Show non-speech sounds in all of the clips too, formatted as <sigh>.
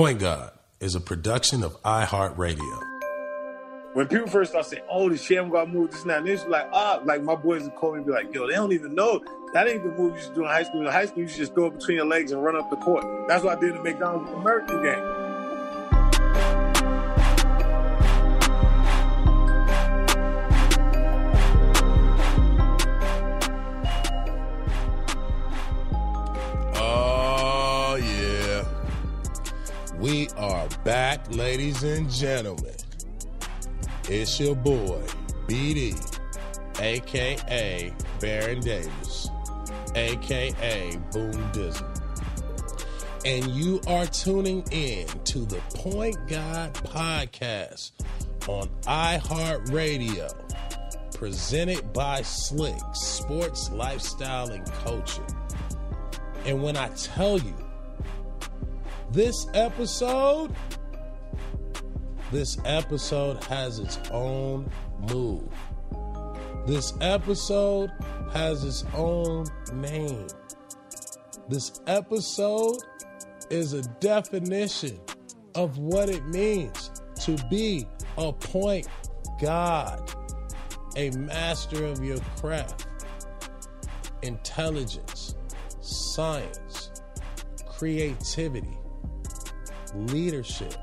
Point God is a production of iHeartRadio. When people first start saying, "Oh, the Shammgod moved," this and that, and it's like, ah, like my boys would call me and be like, "Yo, they don't even know that ain't the move you should do in high school. In high school, you should just throw it between your legs and run up the court." That's what I did in the McDonald's American game. Back, ladies and gentlemen. It's your boy, BD, aka Baron Davis, aka Boom Dizzle. And you are tuning in to the Point God Podcast on iHeartRadio, presented by Slick Sports, Lifestyle, and Culture. And when I tell you, this episode, this episode has its own move. This episode has its own name. This episode is a definition of what it means to be a point God, a master of your craft, intelligence, science, creativity, leadership,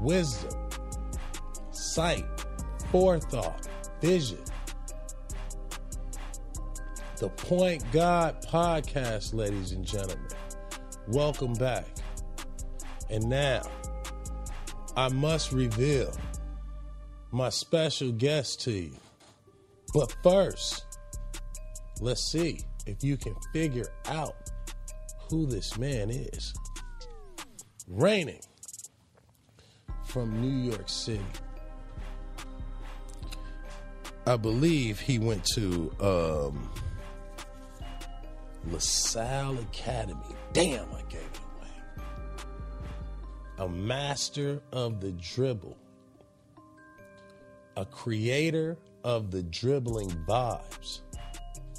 wisdom, sight, forethought, vision. The Point God podcast, ladies and gentlemen. Welcome back. And now, I must reveal my special guest to you. But first, let's see if you can figure out who this man is. Reigning from New York City. I believe he went to um, LaSalle Academy. Damn, I gave it away. A master of the dribble, a creator of the dribbling vibes,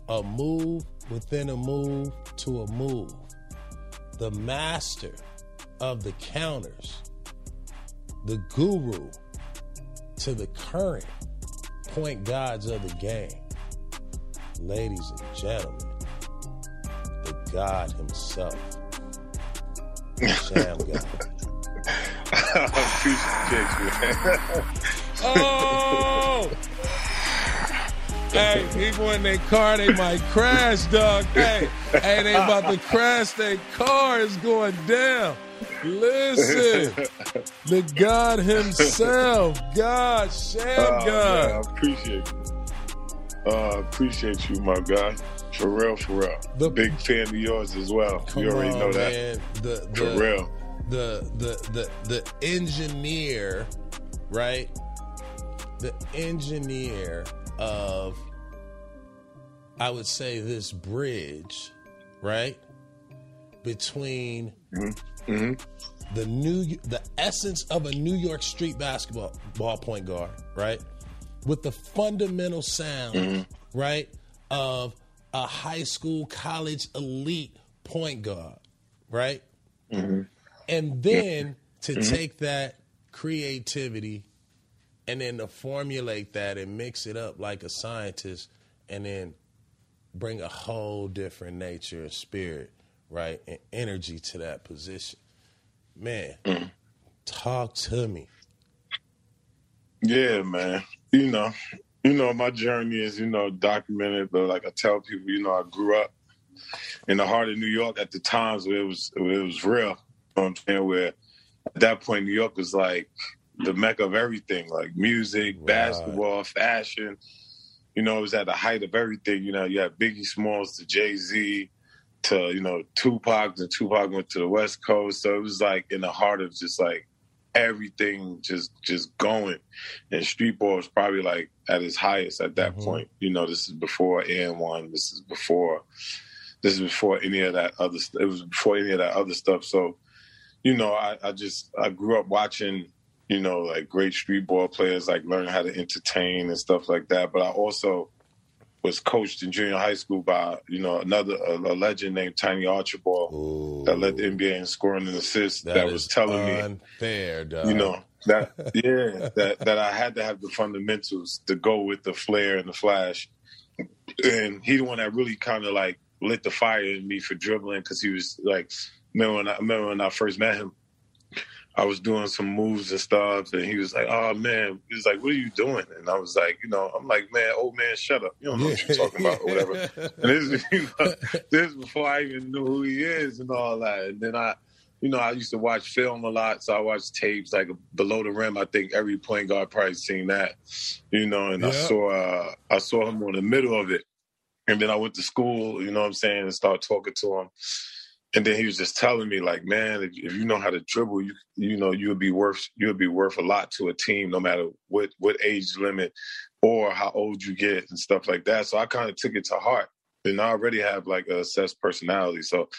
a move within a move to a move, the master of the counters, the guru to the current point gods of the game. Ladies and gentlemen, the God himself, <laughs> Shammgod. I appreciate. Oh! <laughs> hey, people in their car, they might crash, dog. Hey, hey, they about to crash their car. It's going down. Listen, the God Himself, God, Sham Oh, God. man, I appreciate you. Uh, appreciate you, my guy. For real, for real. The- Big fan of yours as well. You already on, know that. man. The, For the, real. the the the the engineer, right? The engineer of I would say this bridge, right? Between hmm the new the essence of a New York street basketball ball point guard, right? With the fundamental sound, mm-hmm. right, of a high school college elite point guard, right? Mm-hmm. And then to mm-hmm. take that creativity and then to formulate that and mix it up like a scientist and then bring a whole different nature and spirit, right? And energy to that position. Man, mm. talk to me. Yeah, man. You know, you know, my journey is, you know, documented, but like I tell people, you know, I grew up in the heart of New York at the times where it was where it was real. You know what I'm saying? Where at that point New York was like the mecca of everything, like music, Right. basketball, fashion. You know, it was at the height of everything. You know, you had Biggie Smalls to Jay Z to, you know, Tupac, and Tupac went to the West Coast. So it was like in the heart of just like everything just just going. And street ball was probably like at its highest at that Mhm. point. You know, this is before AND1. This is before this is before any of that other it was before any of that other stuff. So, you know, I, I just I grew up watching, you know, like great street ball players like learn how to entertain and stuff like that. But I also was coached in junior high school by you know another a, a legend named Tiny Archibald Ooh. that led the NBA in scoring and assists. That, that was telling unfair, me, dog. you know that <laughs> yeah that that I had to have the fundamentals to go with the flair and the flash. And he the one that really kind of like lit the fire in me for dribbling because he was like, remember when I remember when I first met him, I was doing some moves and stuff, and he was like, "Oh man," he was like, "What are you doing?" And I was like, "You know, I'm like, man, old man, shut up. You don't know what you're talking about, or whatever." And this, <laughs> you know, this before I even knew who he is and all that. And then I, you know, I used to watch film a lot, so I watched tapes like below the rim. I think every point guard probably seen that, you know. And yeah. I saw, uh, I saw him on the middle of it, and then I went to school, you know what I'm saying, and started talking to him and then he was just telling me like man if, if, you know how to dribble you you know you'll be worth you'll be worth a lot to a team no matter what what age limit or how old you get and stuff like that. So i kind of took it to heart and i already have like a assessed personality. So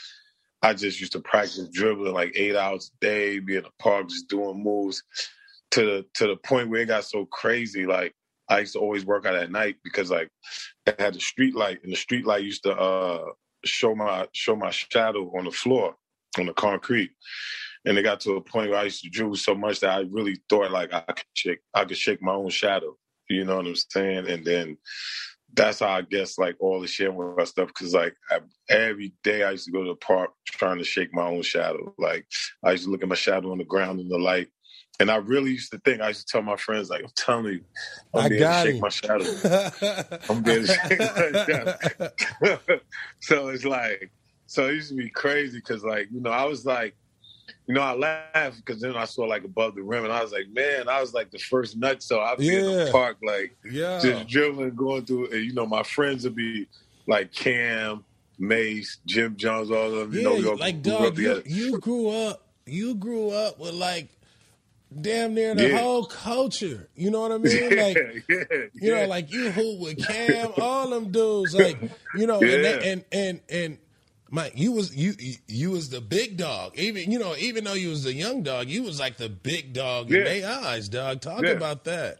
i just used to practice dribbling like eight hours a day be in the park just doing moves to the to the point where it got so crazy. Like I used to always work out at night because like I had a street light and the street light used to uh show my show my shadow on the floor on the concrete. And it got to a point where I used to dribble so much that I really thought like I could shake I could shake my own shadow. You know what I'm saying? And then that's how I guess like all the shit with my stuff because like I, every day I used to go to the park trying to shake my own shadow. Like I used to look at my shadow on the ground in the light and I really used to think I used to tell my friends, like, I'm telling you, I'm being to shake my shadow. <laughs> I'm being to shake my shadow. <laughs> so it's like, so it used to be crazy because, like, you know, I was like, you know, I laughed because then I saw like above the rim, and I was like, man, I was like the first nut. So I'd be yeah. in the park, like, yeah. just dribbling, going through, and you know, my friends would be like Cam, Mace, Jim Jones, all of them. Yeah, you know, like, dog, you, you grew up, you grew up with like damn near the yeah. whole culture. You know what I <laughs> mean? Like, yeah, yeah, you know, like you who with Cam, all them dudes, like, you know, and, they, and and and Mike, you was you you was the big dog. Even you know, even though you was the young dog, you was like the big dog in their eyes, dog. Talk about that.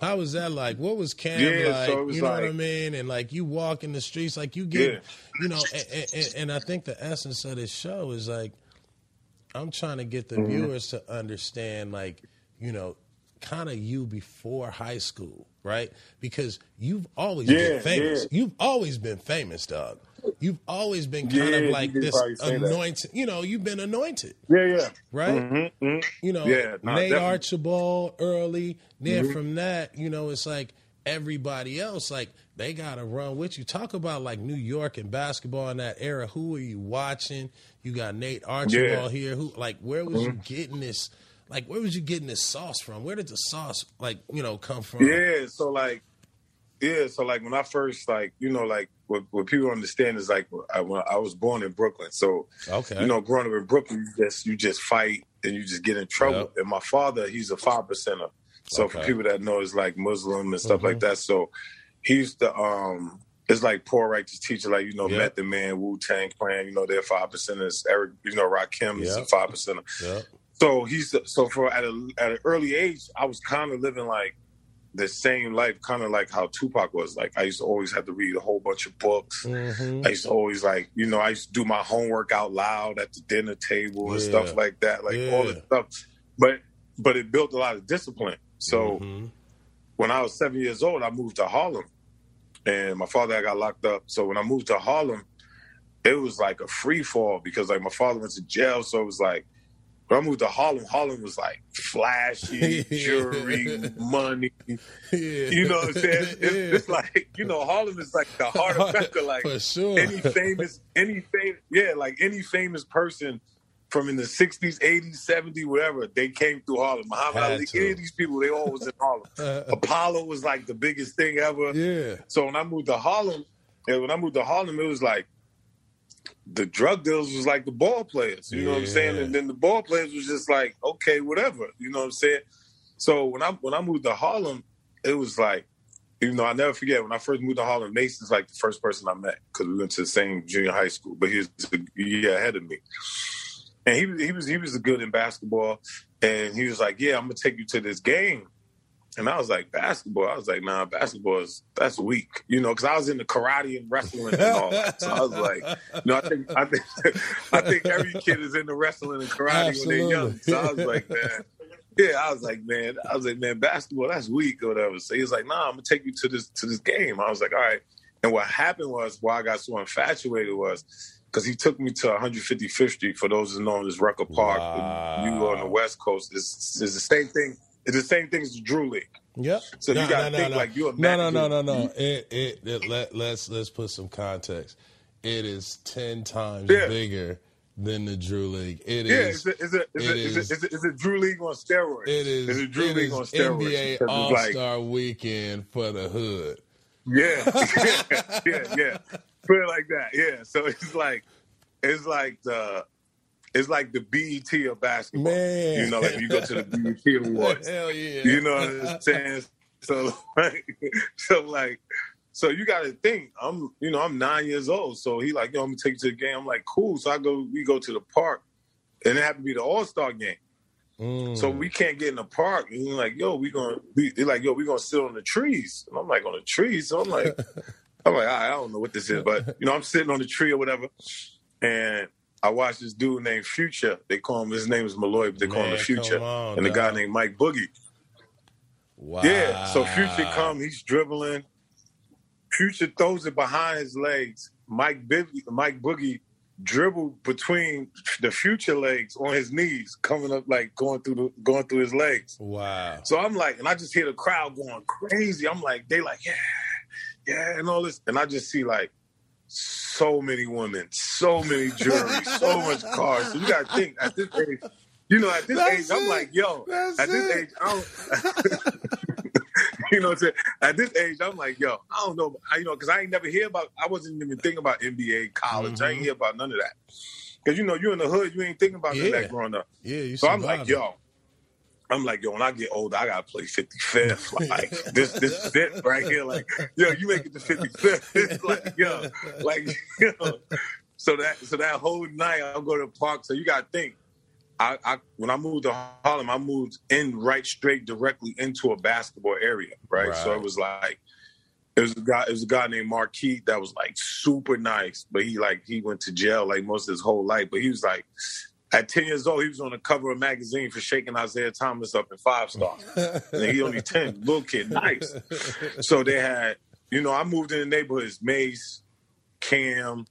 How was that like? What was Cam like? So was you know like, what I mean? And like you walk in the streets, like you get, you know, and, and, and I think the essence of this show is like I'm trying to get the mm-hmm. viewers to understand, like, you know, kind of you before high school, right? Because you've always yeah, been famous. Yeah. You've always been famous, dog. You've always been kind yeah, of like this anointed. You know, you've been anointed. Yeah, yeah. Right. Mm-hmm, mm-hmm. You know, yeah, Nate Archibald early. Then mm-hmm. from that, you know, it's like everybody else, like they gotta run with you. Talk about like New York and basketball in that era. Who are you watching? You got Nate Archibald yeah. here. Who like where was mm-hmm. you getting this? Like where was you getting this sauce from? Where did the sauce like you know come from? Yeah, so like yeah, so like when I first like you know like what, what people understand is like I, I was born in Brooklyn, so okay, you know growing up in Brooklyn, you just you just fight and you just get in trouble. Yep. And my father, he's a five percenter, so okay. for people that know, it's like Muslim and stuff mm-hmm. like that. So he used to um it's like poor righteous teacher, like you know, yep. Method Man, Wu Tang Clan, you know, they're five percenters. Eric, you know, Rakim is a five percenter. So he's so for at a at an early age, I was kind of living like the same life, kind of like how Tupac was. Like I used to always have to read a whole bunch of books. Mm-hmm. I used to always like, you know, I used to do my homework out loud at the dinner table yeah. and stuff like that, like all the stuff. But but it built a lot of discipline. So mm-hmm. When I was seven years old, I moved to Harlem and my father got locked up. So when I moved to Harlem, it was like a free fall because like my father went to jail, so it was like when I moved to Harlem, Harlem was like flashy, <laughs> jewelry, money. Yeah. You know what I'm saying? <laughs> It's, yeah. it's, like you know Harlem is like the heart of <laughs> Mecca. Like sure. any famous, any famous, yeah, like any famous person from in the 60s, 80s, 70s, whatever, they came through Harlem. Muhammad Ali, any of these people, they all was in Harlem. <laughs> Uh, uh. Apollo was like the biggest thing ever. Yeah. So when I moved to Harlem, and when I moved to Harlem, it was like the drug dealers was like the ball players. You yeah. know what I'm saying? And then the ball players was just like, okay, whatever. You know what I'm saying? So when I when I moved to Harlem, it was like, you know, I never forget when I first moved to Harlem. Mason's like the first person I met because we went to the same junior high school, but he was a year ahead of me and he he was he was good in basketball, and he was like, "Yeah, I'm gonna take you to this game." And I was like, basketball. I was like, nah, basketball is that's weak, you know, because I was in the karate and wrestling and all that. So I was like, <laughs> no, I think I think <laughs> I think every kid is in the wrestling and karate Absolutely. when they're young. So I was like, man, yeah, I was like, man, I was like, man, basketball, that's weak or whatever. So he was like, nah, I'm gonna take you to this to this game. I was like, all right. And what happened was, why I got so infatuated was because he took me to 155th Street. For those who know, as Rucker Park. Wow. You on the West Coast. It's, it's the same thing. It's the same thing as the Drew League. Yep. So no, you got to no, think no, like you're a no, no, no, no, no. It, it, it, let, let's let's put some context. It is ten times yeah. bigger than the Drew League. It yeah, is. Yeah, is it is it is is is Drew League on steroids? It is. Is it Drew it League on steroids? NBA All Star like, Weekend for the hood. Yeah, <laughs> <laughs> yeah, yeah, yeah. Put it like that. Yeah. So <laughs> it's like it's like the it's like the BET of basketball. Man. You know, like you go to the BET Awards. <laughs> Hell yeah. You know what I'm saying? So like, <laughs> so like, so you got to think. I'm, you know, I'm nine years old. So he like, yo, I'm gonna take you to the game. I'm like, cool. So I go, we go to the park, and it happened to be the All Star game. Mm. So we can't get in the park. And he's like, yo, we gonna, we, they're like, yo, we gonna sit on the trees. And I'm like, on the trees. So I'm like, I'm like, I don't know what this is, but you know, I'm sitting on the tree or whatever, and I watched this dude named Future. They call him his name is Malloy, but they call Man, him the Future, on, and the guy named Mike Boogie. Wow. Yeah, so Future come, he's dribbling. Future throws it behind his legs. Mike Bibby, Mike Boogie dribbled between the Future legs on his knees, coming up like going through the going through his legs. Wow. So I'm like, and I just hear the crowd going crazy. I'm like, they like, yeah, yeah, and all this, and I just see like so many women, so many jewelry, <laughs> so much cars. So you got to think at this age, you know, at this That's age, it. I'm like, yo, That's at this it. age, I don't, <laughs> you know, at this age, I'm like, yo, I don't know, I, you know, because I ain't never hear about, I wasn't even thinking about NBA, college. Mm-hmm. I ain't mm-hmm. hear about none of that. Because you know, you're in the hood, you ain't thinking about yeah. that growing up. Yeah, so I'm like, yo, I'm like, yo, when I get older, I gotta play 55th. <laughs> Like this, this is it right here. Like, yo, you make it to 55th. <laughs> It's like, yo, like, <laughs> yo. So that, so that whole night, I'll go to the park. So you gotta think. I, I when I moved to Harlem, I moved in right straight directly into a basketball area, right? right. So it was like it was a guy it was a guy named Marquis that was like super nice, but he like he went to jail like most of his whole life. But he was like at 10 years old, he was on the cover of a magazine for shaking Isiah Thomas up in five star. and he only 10, little kid, nice. So they had, you know, I moved in the neighborhoods, Mace, Cam,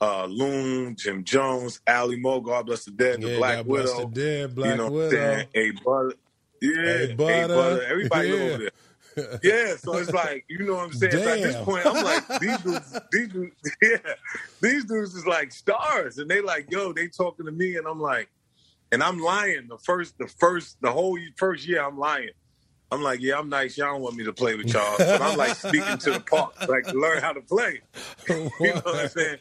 uh, Loon, Jim Jones, Ali Mo, God bless the dead, the yeah, Black God Widow. The dead, Black you know Widow. A Butter. Yeah, A Butter. A Butter. Everybody yeah. over there yeah, so it's like you know what I'm saying. So at this point, I'm like these dudes, these dudes, <laughs> yeah, these dudes is like stars, and they like yo, they talking to me, and I'm like, and I'm lying. The first, the first, the whole first year, I'm lying. I'm like, yeah, I'm nice. Y'all don't want me to play with y'all, but I'm like speaking to the park, like learn how to play. <laughs> <laughs> you know what I'm saying?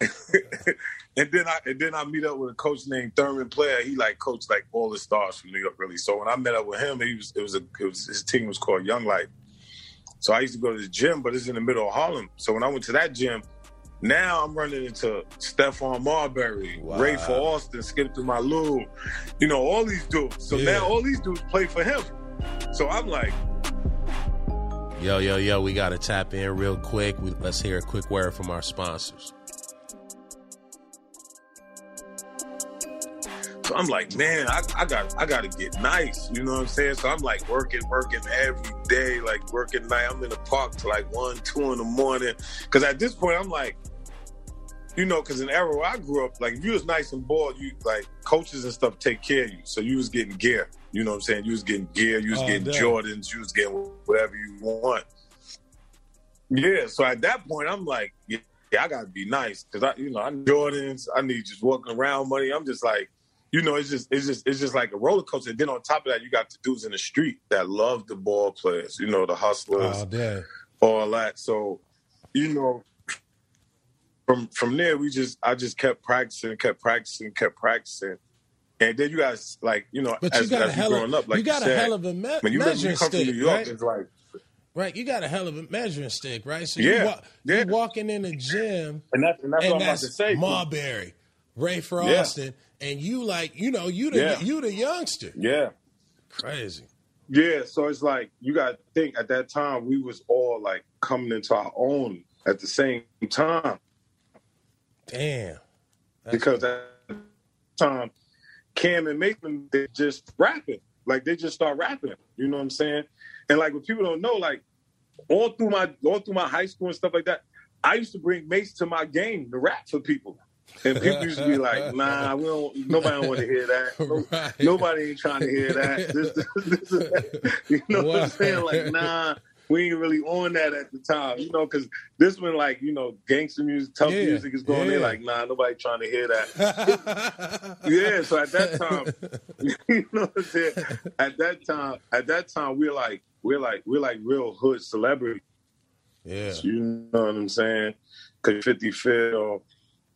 <laughs> and then I and then I meet up with a coach named Thurman Player. He like coached like all the stars from New York, really. So when I met up with him, he was it was a it was his team was called Young Life. So I used to go to the gym, but it's in the middle of Harlem. So when I went to that gym, now I'm running into Stephon Marbury, wow. for Alston, Skip to my Lou, you know, all these dudes. So yeah. now all these dudes play for him. So I'm like, Yo, yo, yo, we got to tap in real quick. We, let's hear a quick word from our sponsors. So I'm like, man, I, I got I gotta get nice. You know what I'm saying? So I'm like working, working every day, like working night. I'm in the park till like one, two in the morning. Cause at this point I'm like, you know, because in the era where I grew up, like if you was nice and bald, you like coaches and stuff take care of you. So you was getting gear. You know what I'm saying? You was getting gear, you was oh, getting damn. Jordans, you was getting whatever you want. Yeah. So at that point, I'm like, yeah, yeah I gotta be nice because I, you know, I need Jordans. I need just walking around money. I'm just like, you know, it's just it's just it's just like a roller coaster. And then on top of that, you got the dudes in the street that love the ball players, you know, the hustlers, oh, all that. So, you know, from from there, we just I just kept practicing, kept practicing, kept practicing. And then you guys like, you know, but as, you got as a hell growing of, up, like you got you a hell of a me- when you, measuring you come stick, to New York, right? it's like Right, you got a hell of a measuring stick, right? So yeah, you wa- yeah. you're walking in the gym, and that's, and that's and what I'm about that's to say. Marbury, Rafer Yeah. Alston, and you like, you know, you the Yeah. you the youngster. Yeah. Crazy. Yeah, so it's like you got to think at that time we was all like coming into our own at the same time. Damn. That's because at the time, Cam and Mason they just rapping, like they just start rapping. You know what I'm saying? And like what people don't know, like all through my all through my high school and stuff like that, I used to bring Mace to my game to rap for people. And people used to be like, <laughs> "Nah, we don't. Nobody don't want to hear that. <laughs> No, right. Nobody ain't trying to hear that." This, this, this <laughs> you know what I'm saying? Like, nah, we ain't really on that at the time, you know, because this one, like, you know, gangster music, tough yeah, music is going yeah. in. Like, nah, nobody trying to hear that. <laughs> yeah, so at that time, <laughs> you know what I'm saying? At that time, at that time, we're like, we're like, we're like real hood celebrity. Yeah, you know what I'm saying? Because 50 Phil,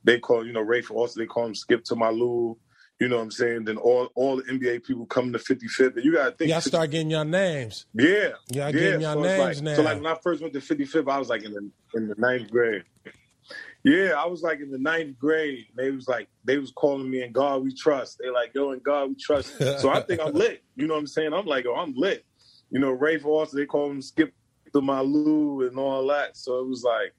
they call, you know, Rafer Alston they call him Skip to my Lou. You know what I'm saying? Then all all the NBA people come to 55th. And you gotta think Y'all start getting your names. Yeah. Y'all yeah. getting your so names like, now. So like when I first went to 55th, I was like in the in the ninth grade. Yeah, I was like in the ninth grade. They was like they was calling me in God we trust. They like, yo, in God we trust. so I think I'm <laughs> lit. You know what I'm saying? I'm like, oh, I'm lit. You know, Ray also they call him Skip the my Lou and all that. So it was like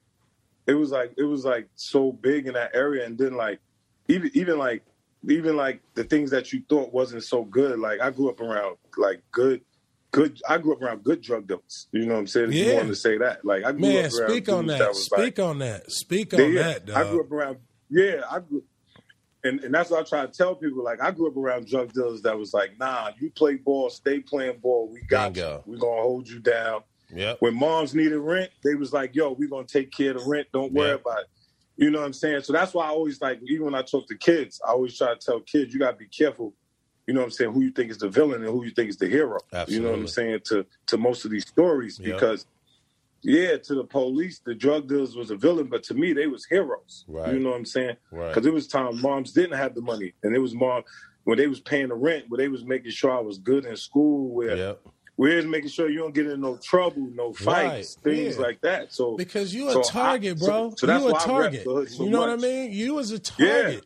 it was like it was like so big in that area and then like even even like even like the things that you thought wasn't so good. Like I grew up around like good, good. I grew up around good drug dealers. You know what I'm saying? If yeah. you want to say that, like I grew Man, up around speak on that. that speak like, on that. Speak on yeah, that. Dog. I grew up around. Yeah, I grew. And, and that's what I try to tell people. Like I grew up around drug dealers that was like, nah, you play ball, stay playing ball. We got Bingo. you. We gonna hold you down. Yep. When moms needed rent, they was like, yo, we gonna take care of the rent. Don't worry yep. about it. You know what I'm saying? So that's why I always like, even when I talk to kids, I always try to tell kids, you got to be careful. You know what I'm saying? Who you think is the villain and who you think is the hero. Absolutely. You know what I'm saying? To to most of these stories, yep. because yeah, to the police, the drug dealers was a villain, but to me, they was heroes. Right. You know what I'm saying? Right. Because it was time moms didn't have the money, and it was mom when they was paying the rent, where they was making sure I was good in school, where yep. Where's making sure you don't get in no trouble, no fights, right. things yeah. like that. So because you a so target, I, bro. So, so that's you a target. So you know much. what I mean? You was a target. Yeah.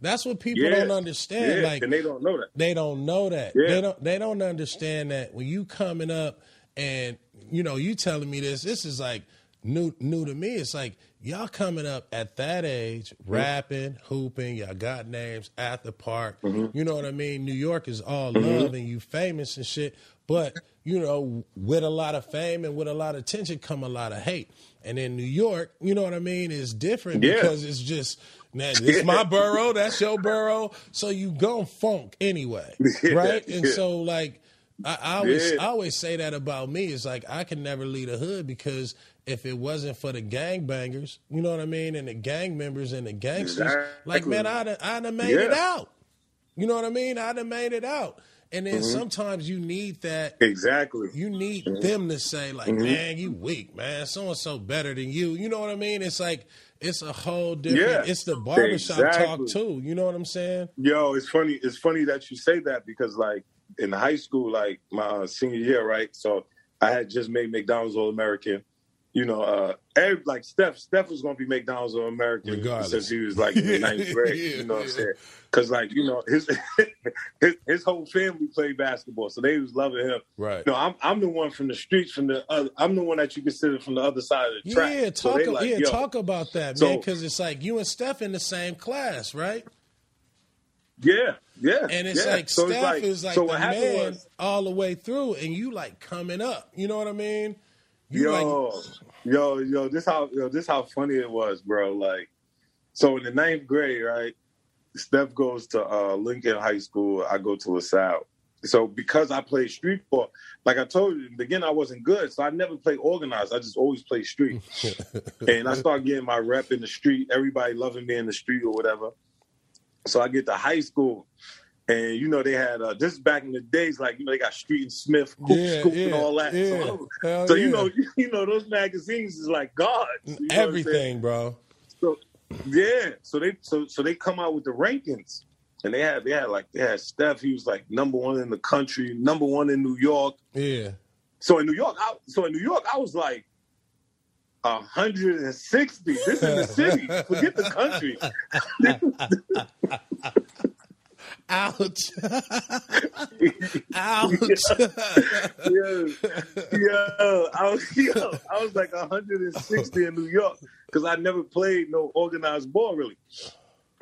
That's what people yeah. don't understand. Like and they don't know that. They don't know that. They don't. They don't understand that when you coming up and you know you telling me this. This is like new new to me. It's like y'all coming up at that age, mm-hmm. rapping, hooping. Y'all got names at the park. Mm-hmm. You know what I mean? New York is all Mm-hmm. love and you famous and shit. But you know, with a lot of fame and with a lot of attention come a lot of hate. And in New York, you know what I mean, is different Yeah. because it's just man, this my <laughs> borough, that's your borough. So you gon' funk anyway. <laughs> Yeah, Right? And yeah. so like I, I always. I always say that about me. It's like I can never lead a hood because if it wasn't for the gangbangers, you know what I mean, and the gang members and the gangsters, like man, I'd I'd have made it out. You know what I mean? I'd have made it out. And then Mm-hmm. sometimes you need that. Exactly. You need Mm-hmm. them to say like, "Man, you weak, man. So and so better than you." You know what I mean? It's like it's a whole different. Yeah. It's the barbershop talk too. You know what I'm saying? Yo, it's funny. It's funny that you say that because, like, in high school, like my uh, senior year, right? So I had just made McDonald's All American. You know, uh, every, like Steph, Steph was gonna be McDonald's American Regardless. since he was <laughs> like in ninth grade. Yeah, you know what I'm saying? Because like you know his, <laughs> his his whole family played basketball, so they was loving him. Right. No, I'm I'm the one from the streets, from the other, I'm the one that you consider from the other side of the track. Yeah, talk. they like, yeah, yo. talk about that, So- man. Because it's like you and Steph in the same class, right? Yeah, yeah. And it's yeah. like So Steph it's like, is like so the man was, all the way through, and you like coming up. You know what I mean? You like yo, yo, yo, this how yo, this how funny it was, bro. Like, so in the ninth grade, right? Steph goes to uh, Lincoln High School. I go to LaSalle. So because I played street ball, like I told you in the beginning, I wasn't good, so I never played organized. I just always played street. <laughs> and I started getting my rep in the street. Everybody loving me in the street or whatever. So I get to high school, and you know they had uh, this back in the days, like you know they got Street and Smith, Coop Yeah, Scoop, yeah, and all that. yeah. <laughs> So, you know, <laughs> you know those magazines is like gods. You know what I'm saying? everything, bro. So yeah, so they so so they come out with the rankings, and they had they had like they had Steph. He was like number one in the country, number one in New York. Yeah. So in New York, I, so in New York, I was like. 160. This is the city. Forget the country. <laughs> Ouch. <laughs> Ouch. yo, yo, I was, <laughs> yo, I was like 160 in New York because I never played no organized ball really.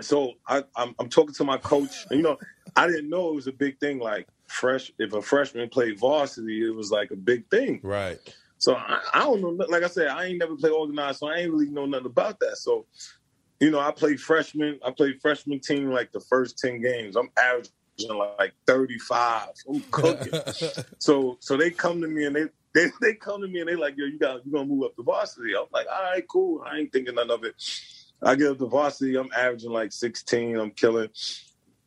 So I, I'm, I'm talking to my coach. And, you know, I didn't know it was a big thing. Like fresh, if a freshman played varsity, it was like a big thing. Right. So I, I don't know. Like I said, I ain't never played organized, so I ain't really know nothing about that. So, you know, I played freshman. I played freshman team like the first ten games. I'm averaging like 35. I'm cooking. <laughs> so so they come to me and they they, <laughs> they come to me and they like, yo, you got you gonna move up to varsity. I'm like, all right, cool. I ain't thinking none of it. I get up to varsity, I'm averaging like 16, I'm killing.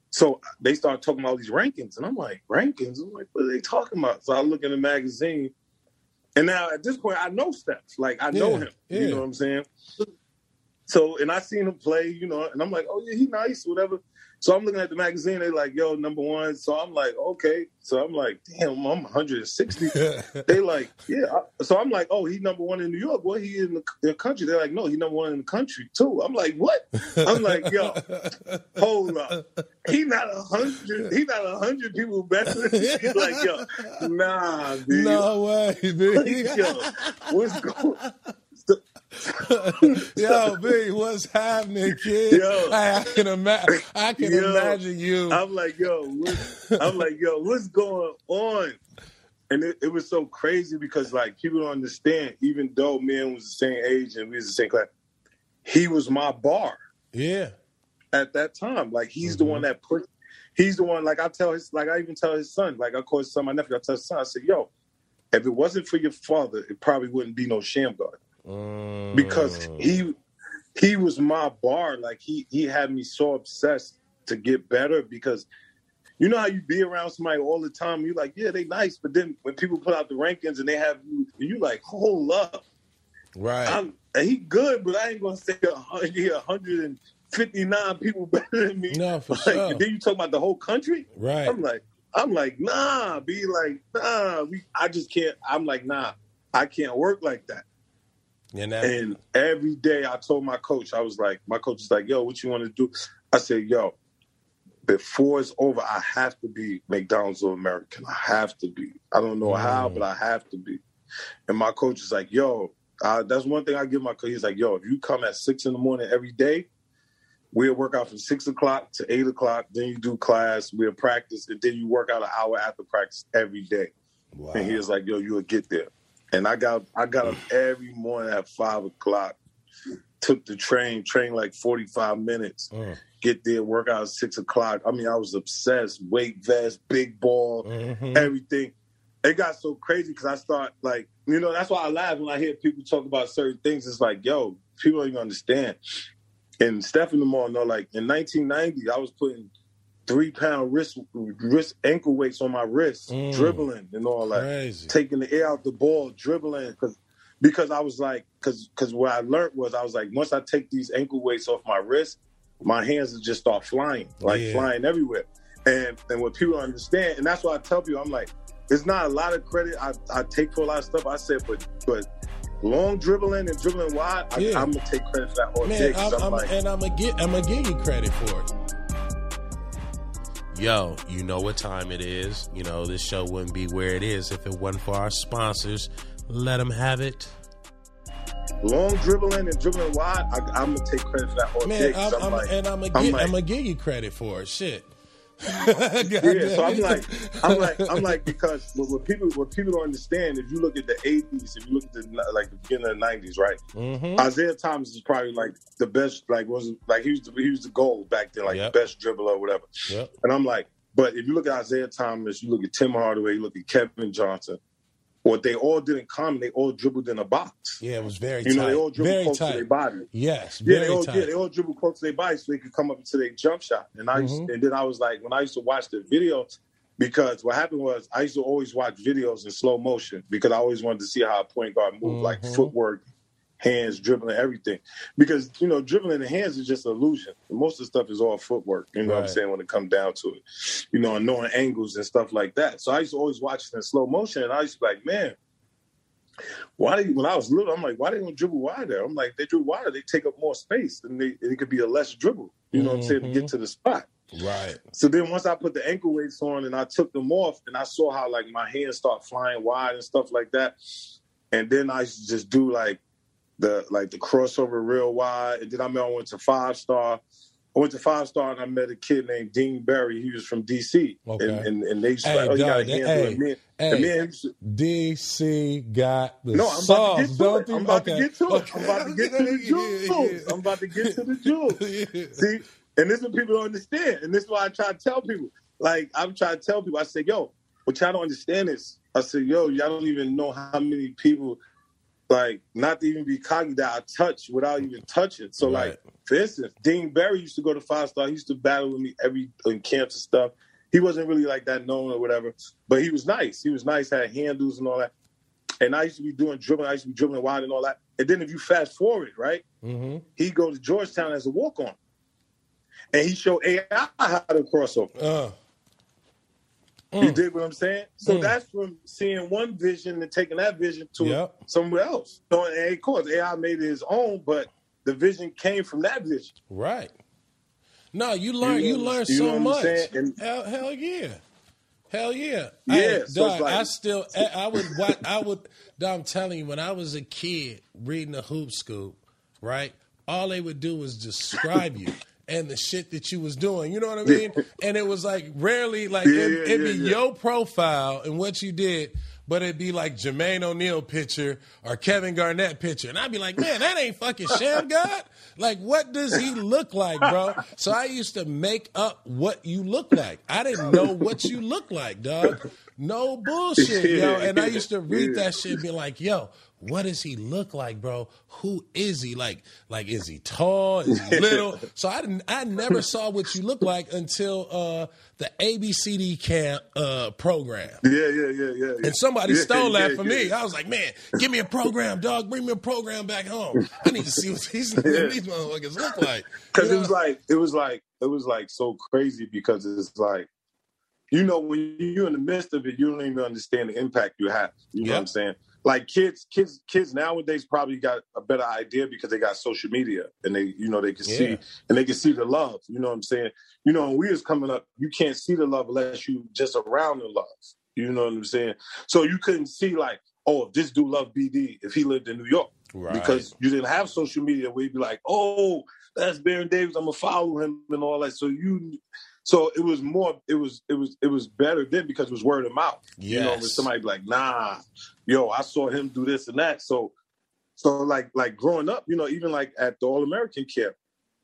So they start talking about these rankings, and I'm like, rankings? I'm like, what are they talking about? So I look in the magazine, and now at this point, I know Steph. Like I know Yeah, him. yeah. You know what I'm saying? So and I seen him play, you know, and I'm like, oh yeah, he nice, whatever. So I'm looking at the magazine, they like, yo, number one. So I'm like, okay. So I'm like, damn, I'm 160. <laughs> they like, yeah. So I'm like, oh, he number one in New York. Well, he in the, the country. They're like, no, he number one in the country too. I'm like, what? I'm like, yo, hold up. He not a hundred. He not a hundred people better than me. He's like, yo, nah, dude. <laughs> no way, B. Yo, what's going? <laughs> Yo, B, what's happening, kid? Yo. I, I can imagine. I can Yo. imagine you. I'm like, yo, what, I'm like, yo, what's going on? And it, it was so crazy because like people don't understand, even though men was the same age and we was the same class, he was my bar yeah. at that time. Like he's the Mhm. one that put he's the one like I tell his like I even tell his son, like I call his son my nephew, I tell his son, I said, yo, if it wasn't for your father, it probably wouldn't be no sham because he he was my bar. Like he he had me so obsessed to get better because you know how you be around somebody all the time. You like, yeah, they nice, but then when people put out the rankings and they have you, you like, hold up, right. I'm and he good, but I ain't gonna say a hundred, 159 people <laughs> better than me. no, for Like, sure. then you talk about the whole country. Right. I'm like, I'm like, nah, be like, nah, we, I just can't. I'm like, nah, I can't work like that. And every day I told my coach, I was like, my coach is like, yo, what you want to do? I said, yo, before it's over, I have to be McDonald's or American. I have to be. I don't know how, Mm. but I have to be. And my coach is like, yo, uh, that's one thing I give my coach. He's like, yo, if you come at six in the morning every day, we'll work out from six o'clock to eight o'clock. Then you do class, we'll practice, and then you work out an hour after practice every day. wow. And he was like, "Yo, you'll get there." And I got I got up every morning at five o'clock. Took the train, train like forty five minutes. Mm. Get there, work out at six o'clock. I mean, I was obsessed. Weight vest, big ball, Mhm. everything. It got so crazy because I start like you know that's why I laugh when I hear people talk about certain things. It's like, yo, people don't even understand. And Steph and them all know, like in 1990, I was putting three pound wrist wrist ankle weights on my wrist, Mm. dribbling and all that Crazy. taking the air out the ball, dribbling because because I was like because because what I learned was I was like once I take these ankle weights off my wrist, my hands just start flying like Yeah. flying everywhere. And and what people understand, and that's why I tell people I'm like, it's not a lot of credit I, I take for a lot of stuff. I said, but but long dribbling and dribbling wide, I, Yeah. I'm gonna take credit for that all day. I'm, I'm, I'm, like, and I'm gonna get I'm gonna give you credit for it. Yo, you know what time it is. You know this show wouldn't be where it is if it wasn't for our sponsors. Let them have it. long dribbling and dribbling wide, I, I'm gonna take credit for that all day. Man, 'cause I'm, I'm I'm, like, and I'm gonna I'm give like- I'm gonna give you credit for it. Shit. <laughs> Yeah, so I'm like, I'm like, I'm like, because what, what people, what people don't understand, if you look at the '80s, if you look at the like the beginning of the '90s, right? hmm Isiah Thomas is probably like the best, like was like he was the, he was the goal back then, like Yep. the best dribbler or whatever. Yep. And I'm like, but if you look at Isiah Thomas, you look at Tim Hardaway, you look at Kevin Johnson, what they all did in common, they all dribbled in a box. Yeah, it was very You tight. know, they all dribbled very close to their body. Yes, Yeah, very they all tight. yeah, they all dribble close to their body so they could come up into their jump shot. And I used, Mhm. and then I was like, when I used to watch the videos, because what happened was I used to always watch videos in slow motion because I always wanted to see how a point guard moved, like Mhm. footwork, hands, dribbling, everything. Because you know, dribbling the hands is just an illusion. Most of the stuff is all footwork. You know what I'm saying when it comes down to it. You know, and knowing angles and stuff like that. So I used to always watch it in slow motion, and I used to be like, man. Why do you, when I was little, I'm like, why they don't dribble wider? I'm like, they dribble wider, they take up more space, and they it could be a less dribble. You know what I'm saying to get mm-hmm. to the spot. Right. So then once I put the ankle weights on and I took them off and I saw how like my hands start flying wide and stuff like that. And then I just do like the like the crossover real wide. And then I met I went to five star. I went to five star and I met a kid named Dean Berry. He was from DC. Okay. And, and, and they used Hey, like, oh, you got a handle. hey, me, hey. and me and him used to- DC got the no, I'm about sauce, to get to it. I'm about okay. to get to it. Okay. I'm about to get to the <laughs> Yeah, jewels. yeah, I'm about to get to the jewels. <laughs> yeah. See, and this is what people don't understand. And this is why I try to tell people. Like, I'm trying to tell people, I say, yo, what y'all don't understand is, I said, yo, y'all don't even know how many people, like, not to even be cocky that I touch without even touching. So, Right. like, for instance, Dean Berry used to go to five star. He used to battle with me every in camps and stuff. He wasn't really like that known or whatever, but he was nice. He was nice, had handles and all that. And I used to be doing dribbling. I used to be dribbling wide and all that. And then if you fast forward, right, hmm he go to Georgetown as a walk on. And he showed AI how to cross over. Uh, You mm. dig what I'm saying? So Mm. that's from seeing one vision and taking that vision to Yep. somewhere else. So, and of course, AI made it his own, but the vision came from that vision. Right. No, you learn. know You, learn you know so what much. And- hell, hell yeah, hell yeah. Yeah, Hey, so dog, like- I still, I, I would, watch, I would. dog, I'm telling you, when I was a kid reading the Hoop Scoop, right? All they would do was describe you. And the shit that you was doing, you know what I mean? And it was like rarely, like Yeah, it, yeah, it'd be yeah, yeah. your profile and what you did, but it'd be like Jermaine O'Neal picture or Kevin Garnett picture. And I'd be like, man, that ain't fucking Shammgod. Like, what does he look like, bro? So I used to make up what you look like. I didn't know what you look like, dog. No bullshit, yo. <laughs> And I used to read Yeah. that shit and be like, yo, what does he look like, bro? Who is he? Like, like is he tall? Is he <laughs> little? so I didn't. I never saw what you look like until uh, the ABCD camp uh, program. Yeah, yeah, yeah, yeah. yeah. And somebody Yeah, stole that yeah, from yeah. me. I was like, man, give me a program, dog. Bring me a program back home. I need to see what these, <laughs> what these motherfuckers look like. Because You it was like it was like it was like so crazy because it's like you know when you're in the midst of it you don't even understand the impact you have you know what i'm saying like kids kids kids nowadays probably got a better idea because they got social media and they you know they can Yeah. see and they can see the love you know what i'm saying you know when we was coming up you can't see the love unless you just around the love you know what i'm saying so you couldn't see like oh if this dude loved bd if he lived in new york Right. because you didn't have social media where you'd be like, oh, that's Baron Davis, I'm gonna follow him and all that. So you, so it was more, it was, it was, it was better then because it was word of mouth. You know, Yes. somebody be like, nah, yo, I saw him do this and that. So, so like, like growing up, you know, even like at the All American camp,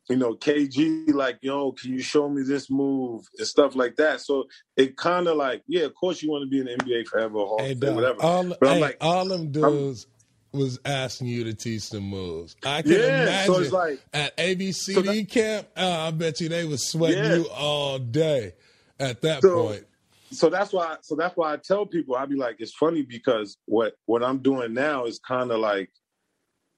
you know, KG, like, yo, can you show me this move and stuff like that. So it kind of like, yeah, of course you want to be in the NBA forever, Hall Hey, of Fame, dog, whatever. all, But I'm hey, like- all them dudes was asking you to teach them moves. I can Yeah, imagine so it's like- at ABCD So that- camp, uh, I bet you they was sweating Yeah. you all day at that So- point. so that's why so that's why I tell people I'd be like it's funny because what what I'm doing now is kind of like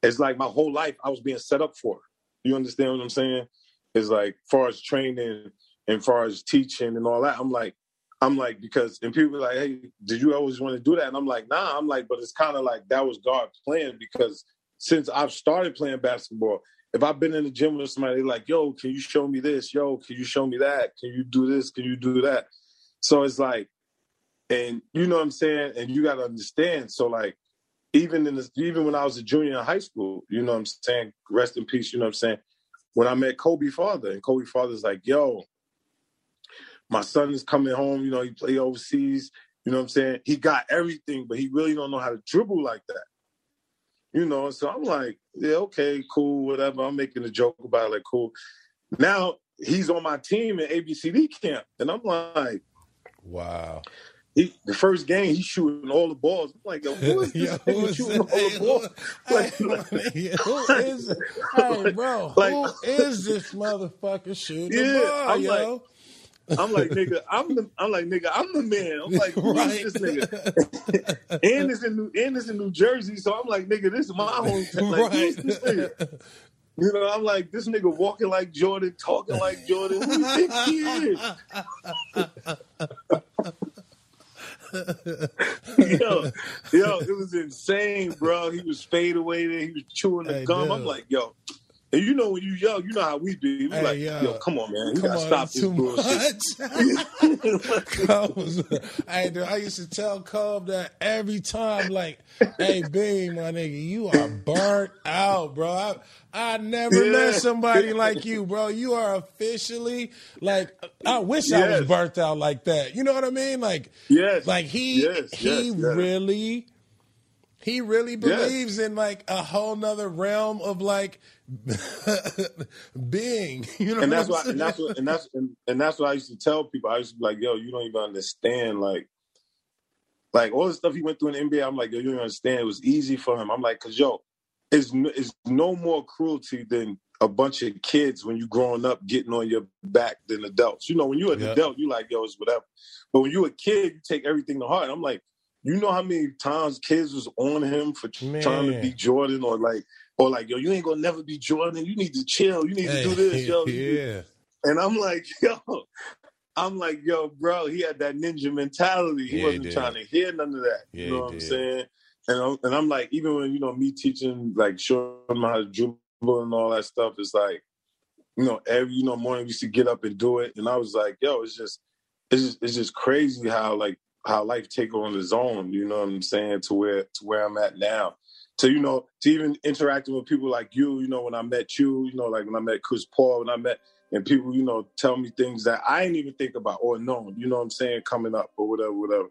it's like my whole life I was being set up for. You understand what I'm saying? It's like far as training and far as teaching and all that. I'm like I'm like because and people like, hey, did you always want to do that? And I'm like, nah. I'm like, but it's kind of like that was God's plan because since I've started playing basketball, if I've been in the gym with somebody like, yo, can you show me this? Yo, can you show me that? Can you do this? Can you do that? So it's like, and you know what I'm saying? And you got to understand. So like, even in this, even when I was a junior in high school, you know what I'm saying? Rest in peace. You know what I'm saying? When I met Kobe father, and Kobe father's like, yo, my son is coming home. You know, he play overseas. You know what I'm saying? He got everything, but he really don't know how to dribble like that. You know, so I'm like, yeah, okay, cool, whatever. I'm making a joke about it, like, cool. Now he's on my team in ABCD camp, and I'm like, Wow. he, the first game he's shooting all the balls. I'm like, yo, who is <laughs> this Yo, nigga who is shooting all the balls? <laughs> Hey, Like, <laughs> who- like- hey, who is it? Hey, bro, Like- who is this motherfucker shooting Yeah, the ball, I'm yo? I'm like, nigga, I'm the, I'm like, nigga, I'm the man. I'm like, who is right. this nigga? and it's in New, and it's in New Jersey, so I'm like, nigga, this is my hometown. Like, who's this nigga? right. You know, I'm like, this nigga walking like Jordan, talking like Jordan. Who you think he is? <laughs> yo, yo, it was insane, bro. He was fade away there. He was chewing the Hey, gum. I'm like, yo, And you know when you young, you know how we be. We Hey, like, yo. yo, come on, man, you gotta on, stop this too bullshit. much. <laughs> Combs, hey, dude, I used to tell Cobb that every time, like, hey, Bean, my nigga, you are burnt out, bro. I, I never Yeah. met somebody like you, bro. You are officially like, I wish I was burnt out like that. You know what I mean? Like, Yes. like he, Yes, he yes, yes. really, he really believes in like a whole nother realm of like <laughs> being. <laughs> You know, and that's why, and that's what, and that's, and, and that's what I used to tell people. I used to be like, yo, you don't even understand, like, like all the stuff he went through in the NBA. I'm like, yo, you don't understand. It was easy for him. I'm like, cause yo, it's no, it's no more cruelty than a bunch of kids when you growing up getting on your back than adults. You know, when you're an adult, you like, yo, it's whatever. But when you're a kid, you take everything to heart. I'm like, you know how many times kids was on him for trying to Man. be Jordan or like, or like, yo, you ain't gonna never be Jordan. You need to chill. You need to do this, yo. <laughs> Yeah. and I'm like, <laughs> yo, I'm like, yo, bro, he had that ninja mentality. He Yeah, wasn't did. trying to hear none of that. Yeah, you know he what I'm saying? And I'm, and I'm like, even when you know me teaching, like showing them how to dribble and all that stuff, it's like, you know, every you know morning we used to get up and do it, and I was like, yo, it's just, it's just, it's just crazy how like how life take on its own. You know what I'm saying? To where to where I'm at now. To you know, to even interacting with people like you, you know, when I met you, you know, like when I met Chris Paul, when I met and people, you know, tell me things that I didn't even think about or known, you know what I'm saying, coming up or whatever, whatever.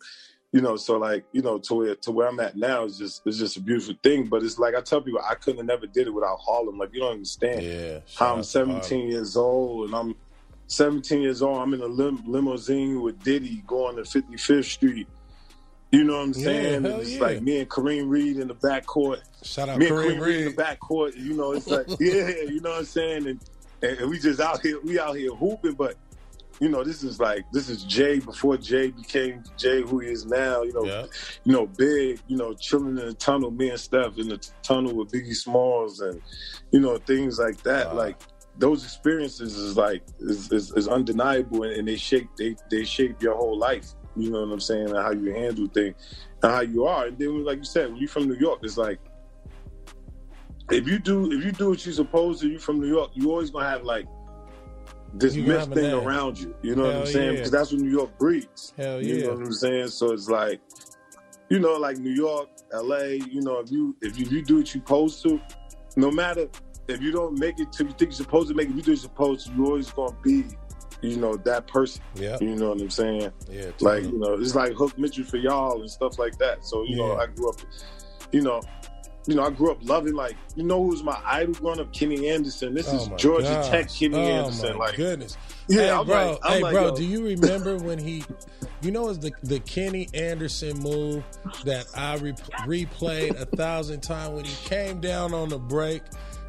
You know, so like, you know, to where to where I'm at now is just it's just a beautiful thing. But it's like I tell people I couldn't have never did it without Harlem. Like you don't understand Yeah. how I'm 17 years old and I'm 17 years old. I'm in a lim- limousine with Diddy going to 55th Street. You know what I'm Yeah, saying? hell it's yeah. like me and Kareem Reed in the backcourt. Shout out Me and Kareem Kareem Reed in the backcourt. You know, it's like <laughs> yeah, you know what I'm saying? And, and we just out here, we out here hooping. But you know, this is like this is Jay before Jay became Jay who he is now. You know, Yeah. you know, big, you know, chilling in the tunnel, me and Steph in the tunnel with Biggie Smalls and, you know, things like that. Wow. Like those experiences is like is, is, is undeniable and, and they shape they they shape your whole life. You know what I'm saying? And how you handle things and how you are. And then like you said, when you're from New York, it's like if you do if you do what you're supposed to, you from New York, you always gonna have like this You myth thing around you. You know what I'm saying? yeah. Because that's what New York breeds. Hell You yeah. know what I'm saying? So it's like, you know, like New York, LA, you know, if you if you, if you do what you're supposed to, no matter if you don't make it to you think you're supposed to make it, you do supposed to, you're always gonna be, you know, that person. Yeah. You know what I'm saying? Yeah. Like, you know, it's like Hook Mitchell for y'all and stuff like that. So, you know, I grew up, you know, you know, I grew up loving like, you know, who was my idol growing up? Kenny Anderson. This Oh is Georgia gosh. Tech Kenny oh Anderson. My Like, goodness. yeah, hey, I'm bro. like, I'm hey, like, bro. yo. Do you remember when he? You know, it's the the Kenny Anderson move that I re- replayed a thousand times when he came down on the break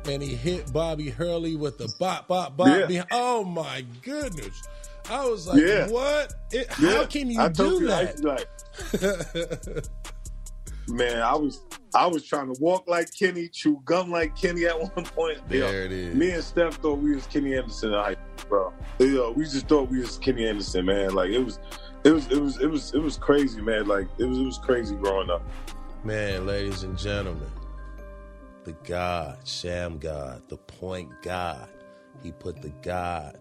and he hit Bobby Hurley with the bop bop bop. Yeah. behind- Oh my goodness! I was like, Yeah. what? It, how Yeah. can you I do you, I that? like, Man, I was I was trying to walk like Kenny, chew gum like Kenny at <laughs> one point. Yo, there it is. me and Steph thought we was Kenny Anderson school, bro. Yo, we just thought we was Kenny Anderson, man. Like it was, it was, it was, it was, it was crazy, man. Like it was, it was crazy growing up. Man, ladies and gentlemen, the God, Shammgod, the point God. He put the God,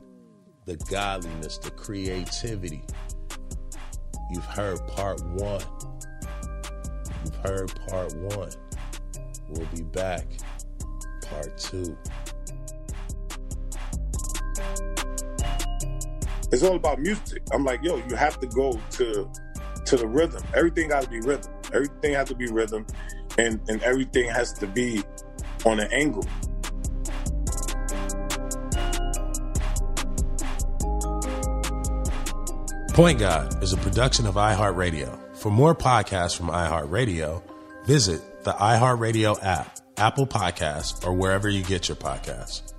the godliness, the creativity. You've heard part one. You've heard part one. We'll be back. Part two. It's all about music. I'm like, yo, you have to go to to the rhythm. Everything got to be rhythm. Everything has to be rhythm, and and everything has to be on an angle. Point God is a production of iHeartRadio. For more podcasts from iHeartRadio, visit the iHeartRadio app, Apple Podcasts, or wherever you get your podcasts.